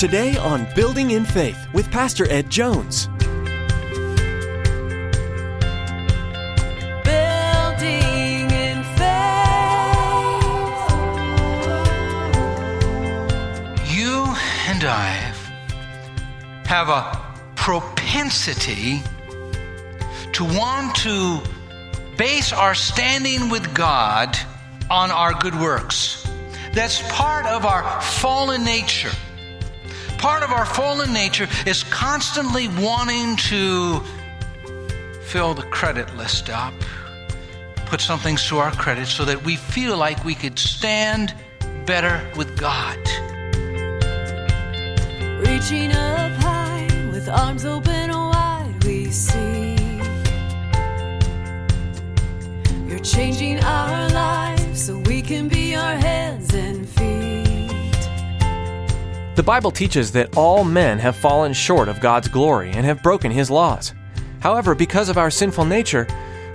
Today on Building in Faith with Pastor Ed Jones. Building in faith. You and I have a propensity to want to base our standing with God on our good works. That's part of our fallen nature. Part of our fallen nature is constantly wanting to fill the credit list up, put some things to our credit so that we feel like we could stand better with God. Reaching up high with arms open wide, we see you're changing our The Bible teaches that all men have fallen short of God's glory and have broken His laws. However, because of our sinful nature,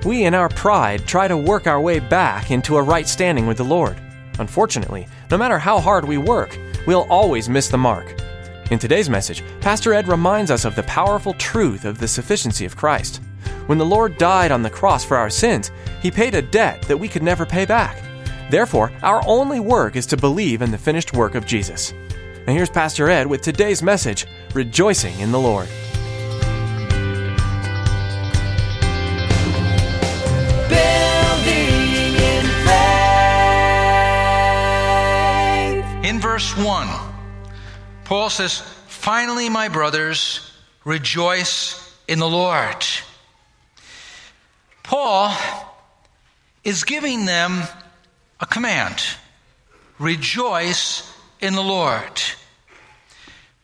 we in our pride try to work our way back into a right standing with the Lord. Unfortunately, no matter how hard we work, we'll always miss the mark. In today's message, Pastor Ed reminds us of the powerful truth of the sufficiency of Christ. When the Lord died on the cross for our sins, He paid a debt that we could never pay back. Therefore, our only work is to believe in the finished work of Jesus. And here's Pastor Ed with today's message Rejoicing in the Lord. Building in faith. In verse 1, Paul says, Finally, my brothers, rejoice in the Lord. Paul is giving them a command rejoice in the Lord.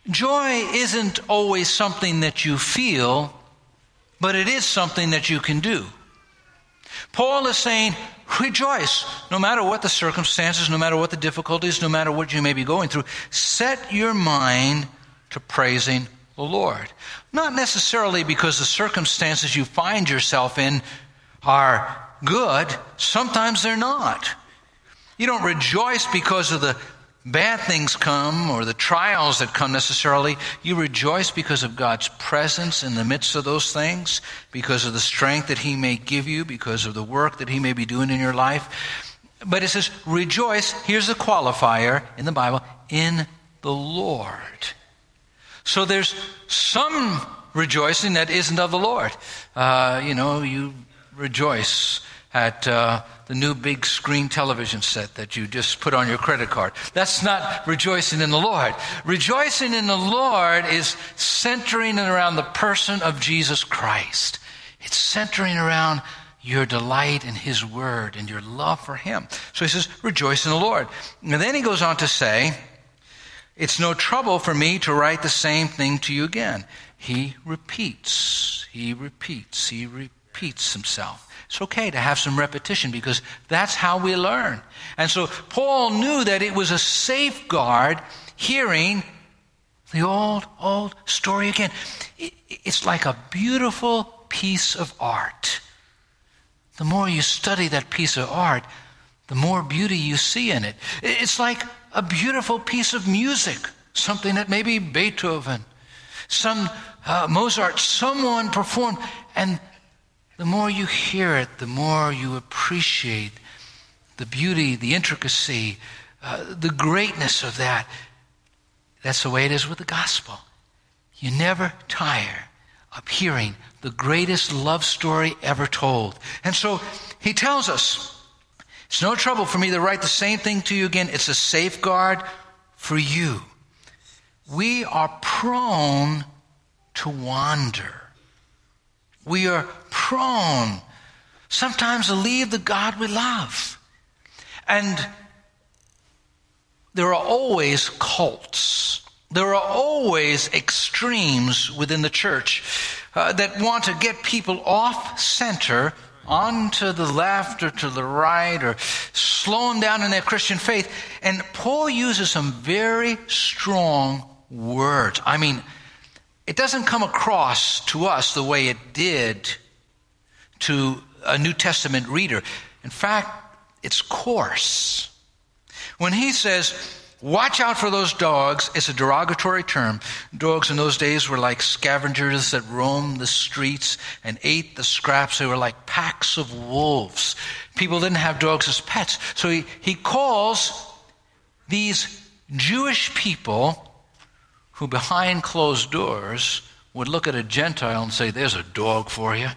Joy isn't always something that you feel, but it is something that you can do. Paul is saying, rejoice, no matter what the circumstances, no matter what the difficulties, no matter what you may be going through. Set your mind to praising the Lord. Not necessarily because the circumstances you find yourself in are good, sometimes they're not. You don't rejoice because of the bad things come or the trials that come necessarily. You rejoice because of God's presence in the midst of those things, because of the strength that He may give you, because of the work that He may be doing in your life. But it says, rejoice, here's the qualifier in the Bible, in the Lord. So there's some rejoicing that isn't of the Lord. Uh, you know, you rejoice at uh, the new big screen television set that you just put on your credit card. That's not rejoicing in the Lord. Rejoicing in the Lord is centering around the person of Jesus Christ. It's centering around your delight in His Word and your love for Him. So he says, rejoice in the Lord. And then he goes on to say, it's no trouble for me to write the same thing to you again. He repeats, he repeats, he repeats himself. It's okay to have some repetition because that's how we learn. And so Paul knew that it was a safeguard hearing the old, old story again. It's like a beautiful piece of art. The more you study that piece of art, the more beauty you see in it. It's like a beautiful piece of music, something that maybe Beethoven, some uh, Mozart, someone performed, and the more you hear it, the more you appreciate the beauty, the intricacy, uh, the greatness of that. That's the way it is with the gospel. You never tire of hearing the greatest love story ever told. And so he tells us it's no trouble for me to write the same thing to you again. It's a safeguard for you. We are prone to wander. We are prone sometimes to leave the God we love. And there are always cults. There are always extremes within the church uh, that want to get people off center onto the left or to the right or slow them down in their Christian faith. And Paul uses some very strong words. I mean, it doesn't come across to us the way it did to a New Testament reader. In fact, it's coarse. When he says, Watch out for those dogs. It's a derogatory term. Dogs in those days were like scavengers that roamed the streets and ate the scraps. They were like packs of wolves. People didn't have dogs as pets. So he, he calls these Jewish people who behind closed doors would look at a Gentile and say, There's a dog for you.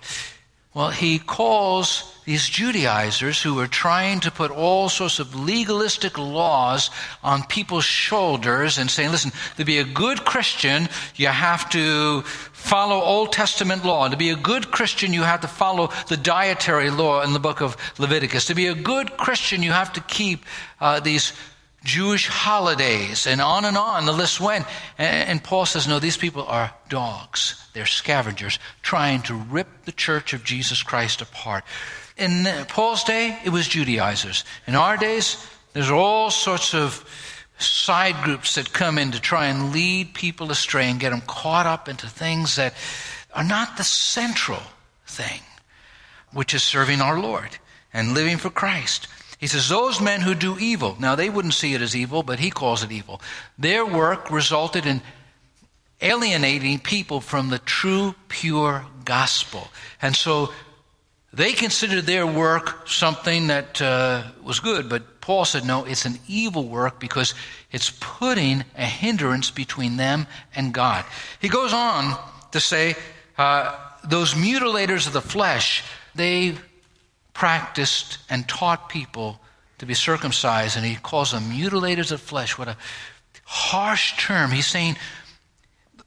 Well, he calls these Judaizers who are trying to put all sorts of legalistic laws on people's shoulders and saying, listen, to be a good Christian, you have to follow Old Testament law. To be a good Christian, you have to follow the dietary law in the book of Leviticus. To be a good Christian, you have to keep uh, these Jewish holidays, and on and on the list went. And, Paul says, No, these people are dogs. They're scavengers trying to rip the church of Jesus Christ apart. In Paul's day, it was Judaizers. In our days, there's all sorts of side groups that come in to try and lead people astray and get them caught up into things that are not the central thing, which is serving our Lord and living for Christ. He says, Those men who do evil, now they wouldn't see it as evil, but he calls it evil. Their work resulted in alienating people from the true, pure gospel. And so they considered their work something that uh, was good, but Paul said, no, it's an evil work because it's putting a hindrance between them and God. He goes on to say, uh, those mutilators of the flesh, they practiced and taught people to be circumcised, and he calls them mutilators of flesh. What a harsh term. He's saying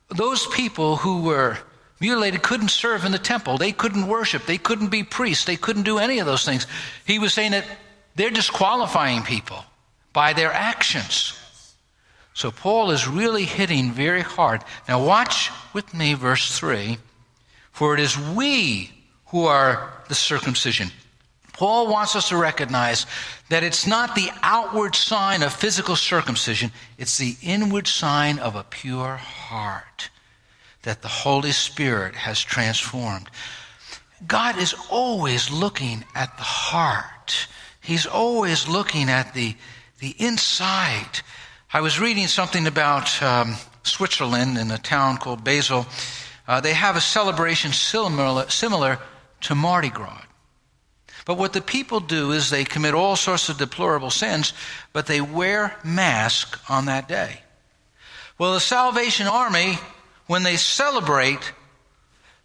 those people who were mutilated couldn't serve in the temple, they couldn't worship, they couldn't be priests, they couldn't do any of those things. He was saying that they're disqualifying people by their actions. So Paul is really hitting very hard. Now, watch with me verse 3 For it is we who are the circumcision Paul wants us to recognize that it's not the outward sign of physical circumcision, it's the inward sign of a pure heart that the Holy Spirit has transformed. God is always looking at the heart. He's always looking at the, the inside. I was reading something about um, Switzerland in a town called Basel. Uh, they have a celebration similar, similar to Mardi Gras. But what the people do is they commit all sorts of deplorable sins, but they wear masks on that day. Well, the Salvation Army, when they celebrate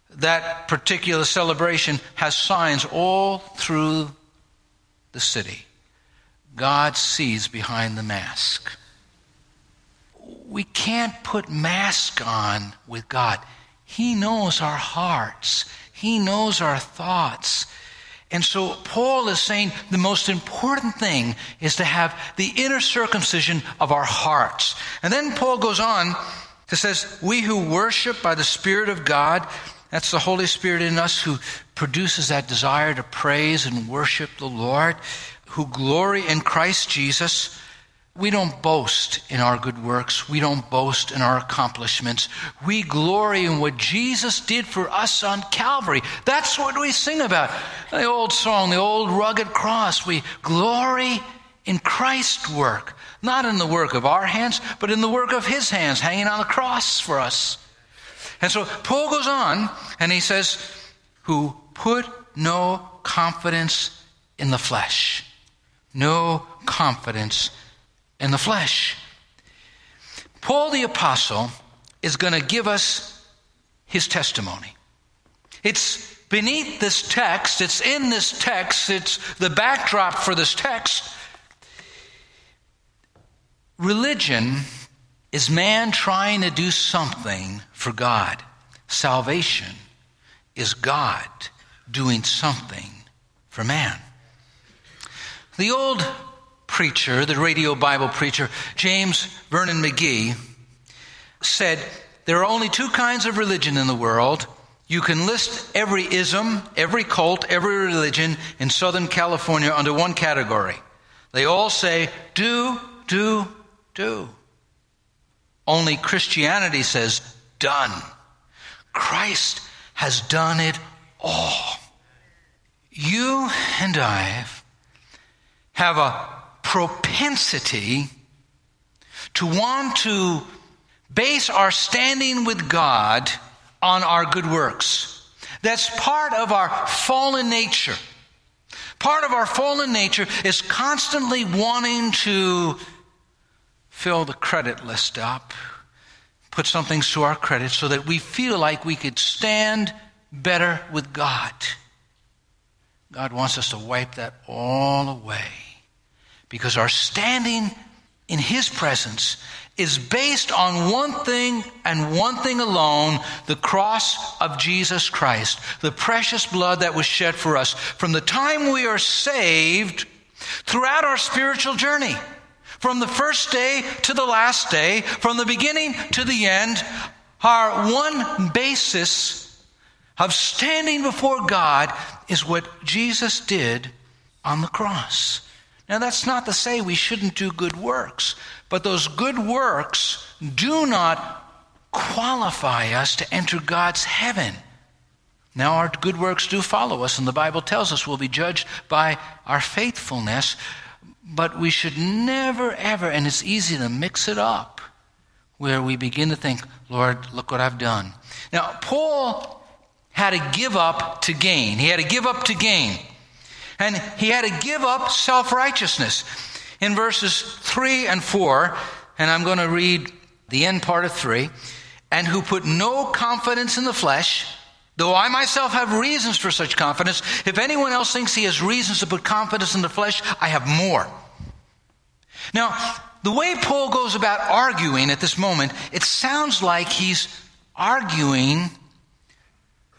that particular celebration, has signs all through the city. God sees behind the mask. We can't put mask on with God. He knows our hearts. He knows our thoughts. And so Paul is saying the most important thing is to have the inner circumcision of our hearts. And then Paul goes on to says, we who worship by the Spirit of God, that's the Holy Spirit in us who produces that desire to praise and worship the Lord, who glory in Christ Jesus. We don't boast in our good works. We don't boast in our accomplishments. We glory in what Jesus did for us on Calvary. That's what we sing about. The old song, the old rugged cross. We glory in Christ's work, not in the work of our hands, but in the work of his hands hanging on the cross for us. And so Paul goes on and he says, Who put no confidence in the flesh. No confidence in the flesh. Paul the Apostle is going to give us his testimony. It's beneath this text, it's in this text, it's the backdrop for this text. Religion is man trying to do something for God. Salvation is God doing something for man. The old preacher, the radio Bible preacher, James Vernon McGee, said there are only two kinds of religion in the world. You can list every ism, every cult, every religion in Southern California under one category. They all say, do, do, do. Only Christianity says, done. Christ has done it all. You and I have a propensity to want to base our standing with God on our good works. That's part of our fallen nature. Part of our fallen nature is constantly wanting to fill the credit list up, put some things to our credit so that we feel like we could stand better with God. God wants us to wipe that all away because our standing in His presence is based on one thing and one thing alone the cross of Jesus Christ, the precious blood that was shed for us from the time we are saved throughout our spiritual journey. From the first day to the last day, from the beginning to the end, our one basis of standing before God is what Jesus did on the cross. Now, that's not to say we shouldn't do good works, but those good works do not qualify us to enter God's heaven. Now, our good works do follow us, and the Bible tells us we'll be judged by our faithfulness, but we should never, ever, and it's easy to mix it up, where we begin to think, Lord, look what I've done. Now, Paul had to give up to gain. He had to give up to gain. And he had to give up self righteousness. In verses 3 and 4, and I'm going to read the end part of 3, and who put no confidence in the flesh, though I myself have reasons for such confidence. If anyone else thinks he has reasons to put confidence in the flesh, I have more. Now, the way Paul goes about arguing at this moment, it sounds like he's arguing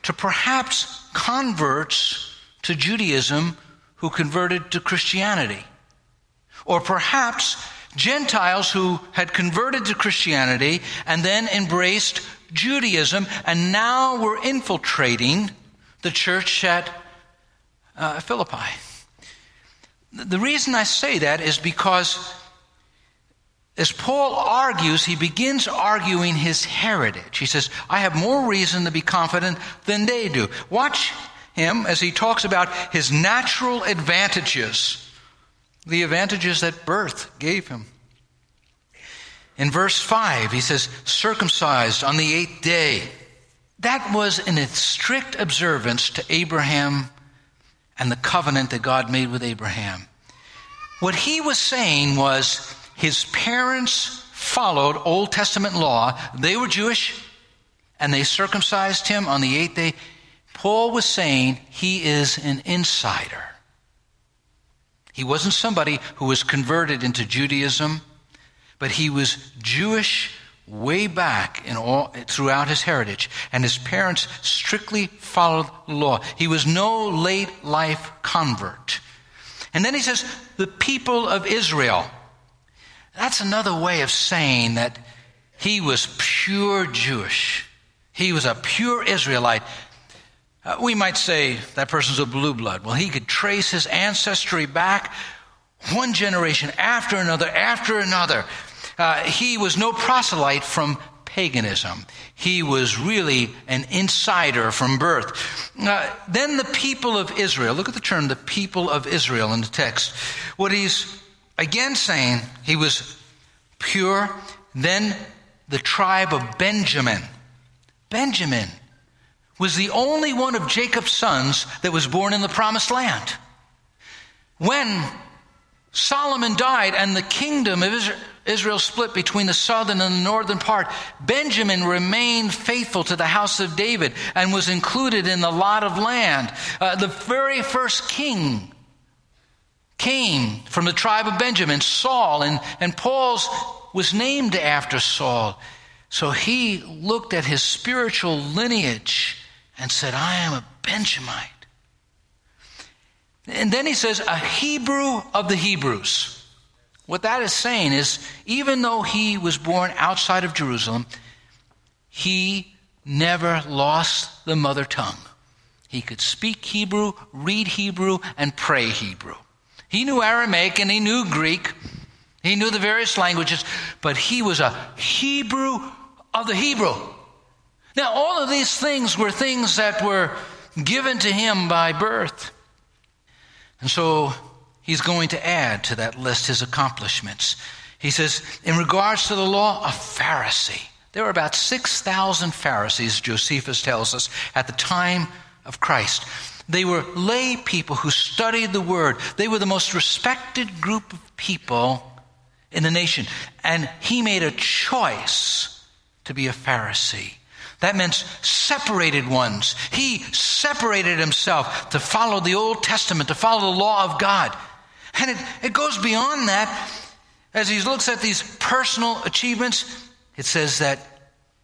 to perhaps converts to Judaism who converted to Christianity. Or perhaps Gentiles who had converted to Christianity and then embraced Judaism and now were infiltrating the church at uh, Philippi. The reason I say that is because as Paul argues, he begins arguing his heritage. He says, I have more reason to be confident than they do. Watch him as he talks about his natural advantages, the advantages that birth gave him. In verse 5, he says, circumcised on the eighth day. That was in strict observance to Abraham and the covenant that God made with Abraham. What he was saying was, his parents followed Old Testament law. They were Jewish and they circumcised him on the eighth day. Paul was saying he is an insider. He wasn't somebody who was converted into Judaism, but he was Jewish way back in all, throughout his heritage, and his parents strictly followed the law. He was no late life convert. And then he says, the people of Israel. That's another way of saying that he was pure Jewish. He was a pure Israelite. Uh, we might say that person's a blue blood. Well, he could trace his ancestry back one generation after another, after another. Uh, he was no proselyte from paganism. He was really an insider from birth. Uh, then the people of Israel, look at the term, the people of Israel in the text. What he's Again, saying he was pure. Then the tribe of Benjamin. Benjamin was the only one of Jacob's sons that was born in the promised land. When Solomon died and the kingdom of Israel split between the southern and the northern part, Benjamin remained faithful to the house of David and was included in the lot of land. Uh, the very first king came from the tribe of Benjamin, Saul, and, and Paul's was named after Saul. So he looked at his spiritual lineage and said, I am a Benjamite. And then he says, a Hebrew of the Hebrews. What that is saying is, even though he was born outside of Jerusalem, he never lost the mother tongue. He could speak Hebrew, read Hebrew, and pray Hebrew. He knew Aramaic and he knew Greek. He knew the various languages, but he was a Hebrew of the Hebrew. Now, all of these things were things that were given to him by birth. And so he's going to add to that list his accomplishments. He says, in regards to the law, a Pharisee. There were about 6,000 Pharisees, Josephus tells us, at the time of Christ. They were lay people who studied the word. They were the most respected group of people in the nation. And he made a choice to be a Pharisee. That meant separated ones. He separated himself to follow the Old Testament, to follow the law of God. And it, it goes beyond that. As he looks at these personal achievements, it says that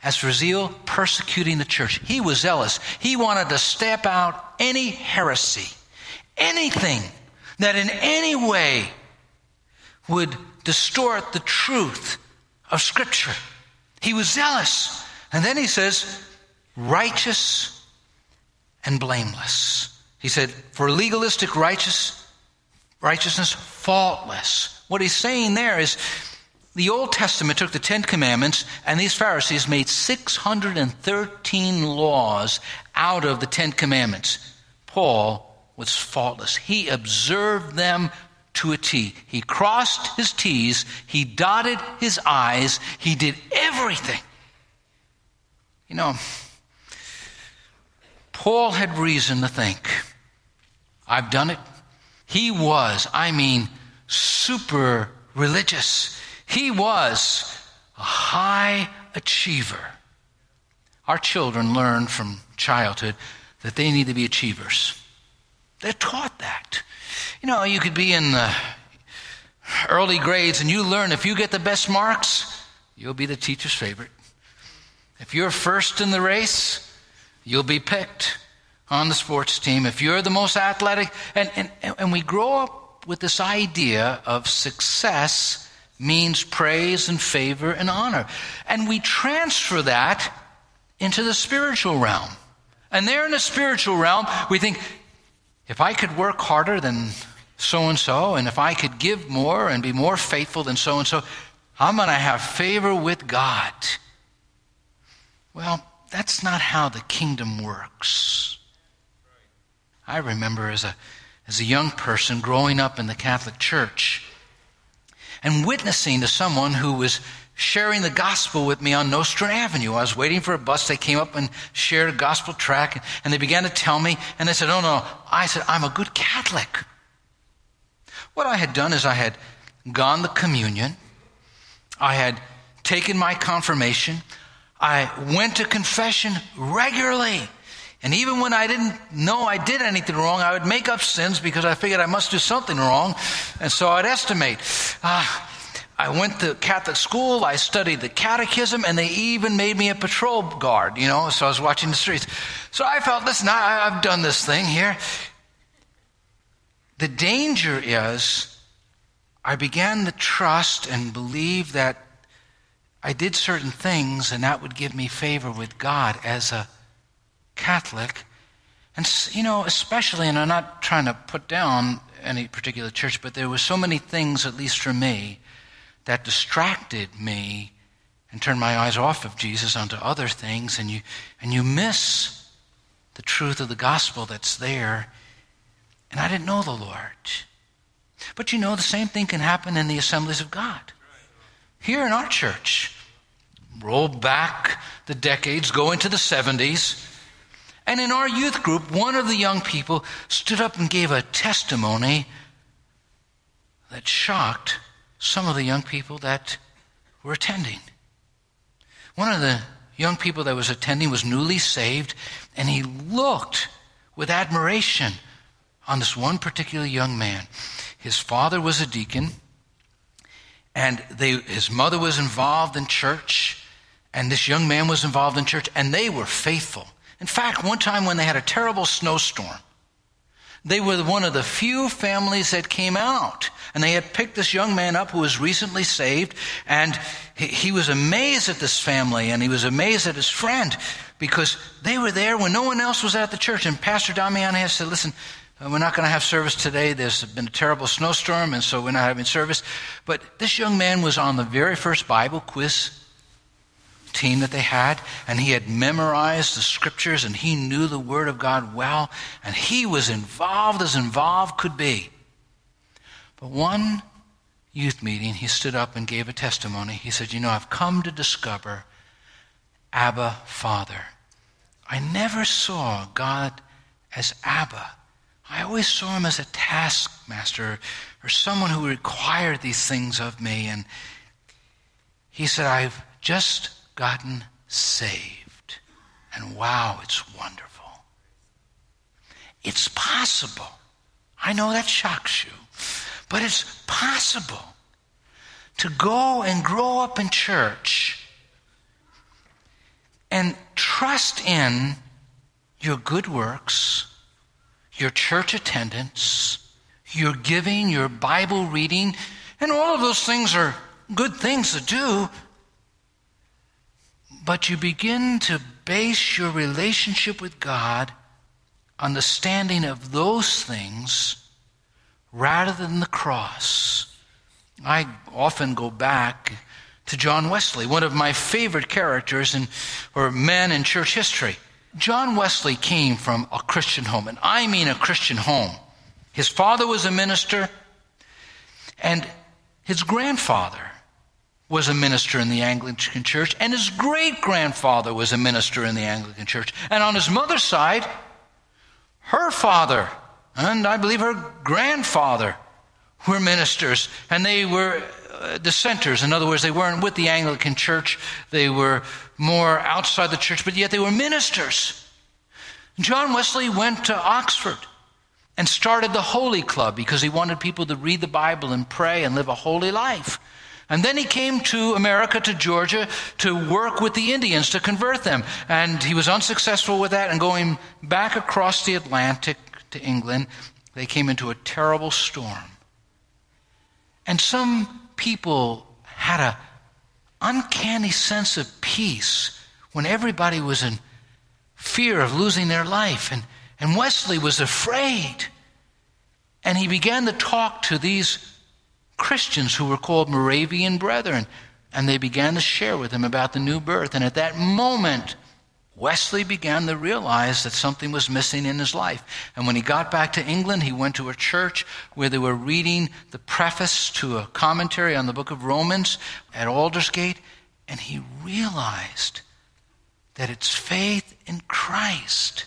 as for zeal, persecuting the church. He was zealous. He wanted to stamp out any heresy, anything that in any way would distort the truth of Scripture. He was zealous. And then he says, righteous and blameless. He said, for legalistic righteous, righteousness, faultless. What he's saying there is the Old Testament took the Ten Commandments, and these Pharisees made 613 laws out of the Ten Commandments. Paul was faultless. He observed them to a T. He crossed his T's, he dotted his I's, he did everything. You know, Paul had reason to think, I've done it. He was, I mean, super religious. He was a high achiever. Our children learn from childhood that they need to be achievers. They're taught that. You know, you could be in the early grades and you learn if you get the best marks, you'll be the teacher's favorite. If you're first in the race, you'll be picked on the sports team. If you're the most athletic, and, and, and we grow up with this idea of success means praise and favor and honor. And we transfer that into the spiritual realm. And there in the spiritual realm, we think if I could work harder than so and so, and if I could give more and be more faithful than so and so, I'm going to have favor with God. Well, that's not how the kingdom works. I remember as a, as a young person growing up in the Catholic Church, and witnessing to someone who was sharing the gospel with me on Nostrand Avenue. I was waiting for a bus. They came up and shared a gospel track, and they began to tell me, and they said, Oh, no. I said, I'm a good Catholic. What I had done is I had gone the communion, I had taken my confirmation, I went to confession regularly. And even when I didn't know I did anything wrong, I would make up sins because I figured I must do something wrong. And so I'd estimate. Uh, I went to Catholic school, I studied the catechism, and they even made me a patrol guard, you know, so I was watching the streets. So I felt, listen, I, I've done this thing here. The danger is I began to trust and believe that I did certain things and that would give me favor with God as a Catholic. And, you know, especially, and I'm not trying to put down any particular church, but there were so many things, at least for me, that distracted me and turned my eyes off of Jesus onto other things, and you, and you miss the truth of the gospel that's there. And I didn't know the Lord. But you know, the same thing can happen in the assemblies of God. Here in our church, roll back the decades, go into the 70s, and in our youth group, one of the young people stood up and gave a testimony that shocked some of the young people that were attending. One of the young people that was attending was newly saved, and he looked with admiration on this one particular young man. His father was a deacon, and they, his mother was involved in church, and this young man was involved in church, and they were faithful. In fact, one time when they had a terrible snowstorm, they were one of the few families that came out. And they had picked this young man up who was recently saved. And he, he, was amazed at this family and he was amazed at his friend because they were there when no one else was at the church. And Pastor Damiani said, Listen, Uh, we're not going to have service today. There's been a terrible snowstorm, and so we're not having service. But this young man was on the very first Bible quiz team that they had, and he had memorized the scriptures and he knew the Word of God well, and he was involved as involved could be. But one youth meeting, he stood up and gave a testimony. He said, You know, I've come to discover Abba, Father. I never saw God as Abba. I always saw him as a taskmaster or someone who required these things of me. And he said, I've just gotten saved. And wow, it's wonderful. It's possible. I know that shocks you, but it's possible to go and grow up in church and trust in your good works, your church attendance, your giving, your Bible reading, and all of those things are good things to do. But you begin to base your relationship with God on the standing of those things rather than the cross. I often go back to John Wesley, one of my favorite characters in, or men in church history. John Wesley came from a Christian home, and I mean a Christian home. His father was a minister, and his grandfather was a minister in the Anglican church, and his great grandfather was a minister in the Anglican church. And on his mother's side, her father, and I believe her grandfather, were ministers, and they were uh, dissenters. In other words, they weren't with the Anglican church, they were more outside the church, but yet they were ministers. John Wesley went to Oxford and started the Holy Club because he wanted people to read the Bible and pray and live a holy life. And then he came to America, to Georgia, to work with the Indians to convert them. And he was unsuccessful with that. And going back across the Atlantic to England, they came into a terrible storm. And some people had a uncanny sense of peace when everybody was in fear of losing their life. And, and Wesley was afraid. And he began to talk to these Christians who were called Moravian Brethren. And they began to share with him about the new birth. And at that moment, Wesley began to realize that something was missing in his life. And when he got back to England, he went to a church where they were reading the preface to a commentary on the book of Romans at Aldersgate, and he realized that it's faith in Christ,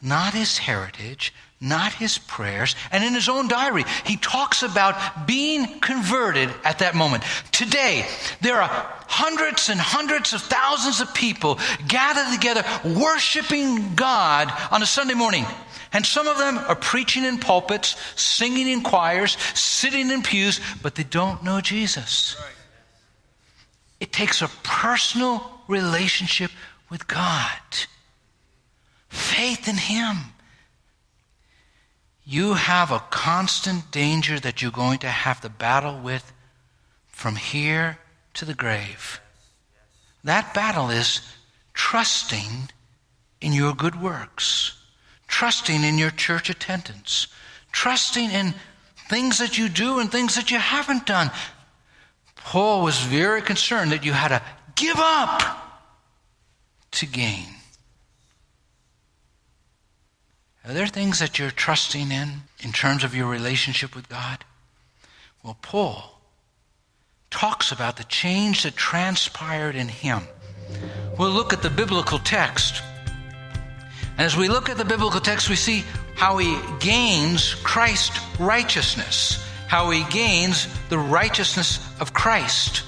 not his heritage, not his prayers. And in his own diary, he talks about being converted at that moment. Today, there are hundreds and hundreds of thousands of people gathered together worshiping God on a Sunday morning. And some of them are preaching in pulpits, singing in choirs, sitting in pews, but they don't know Jesus. It takes a personal relationship with God, faith in Him you have a constant danger that you're going to have to battle with from here to the grave. That battle is trusting in your good works, trusting in your church attendance, trusting in things that you do and things that you haven't done. Paul was very concerned that you had to give up to gain. Are there things that you're trusting in in terms of your relationship with God? Well, Paul talks about the change that transpired in him. We'll look at the biblical text. And as we look at the biblical text, we see how he gains Christ's righteousness, how he gains the righteousness of Christ.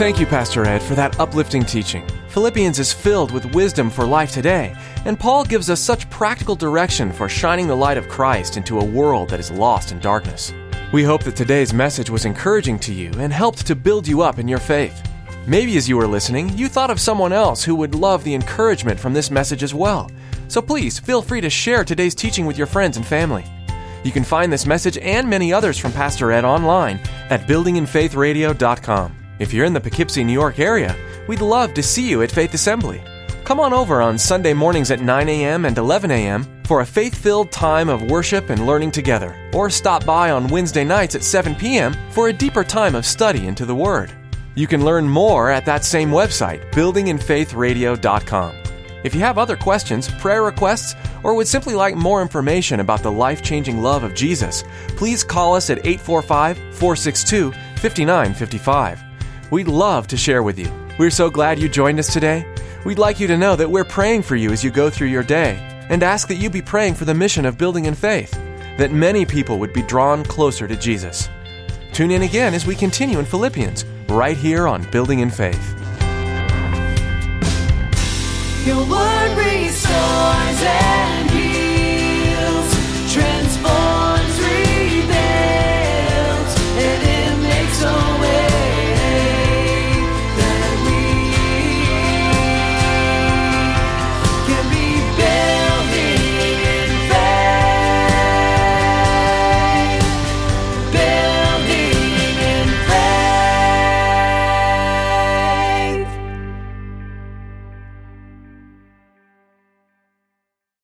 Thank you, Pastor Ed, for that uplifting teaching. Philippians is filled with wisdom for life today, and Paul gives us such practical direction for shining the light of Christ into a world that is lost in darkness. We hope that today's message was encouraging to you and helped to build you up in your faith. Maybe as you were listening, you thought of someone else who would love the encouragement from this message as well. So please feel free to share today's teaching with your friends and family. You can find this message and many others from Pastor Ed online at buildinginfaithradio.com. If you're in the Poughkeepsie, New York area, we'd love to see you at Faith Assembly. Come on over on Sunday mornings at 9 a.m. and 11 a.m. for a faith filled time of worship and learning together, or stop by on Wednesday nights at 7 p.m. for a deeper time of study into the Word. You can learn more at that same website, buildinginfaithradio.com. If you have other questions, prayer requests, or would simply like more information about the life changing love of Jesus, please call us at 845 462 5955. We'd love to share with you. We're so glad you joined us today. We'd like you to know that we're praying for you as you go through your day and ask that you be praying for the mission of building in faith, that many people would be drawn closer to Jesus. Tune in again as we continue in Philippians, right here on Building in Faith. Your word restores.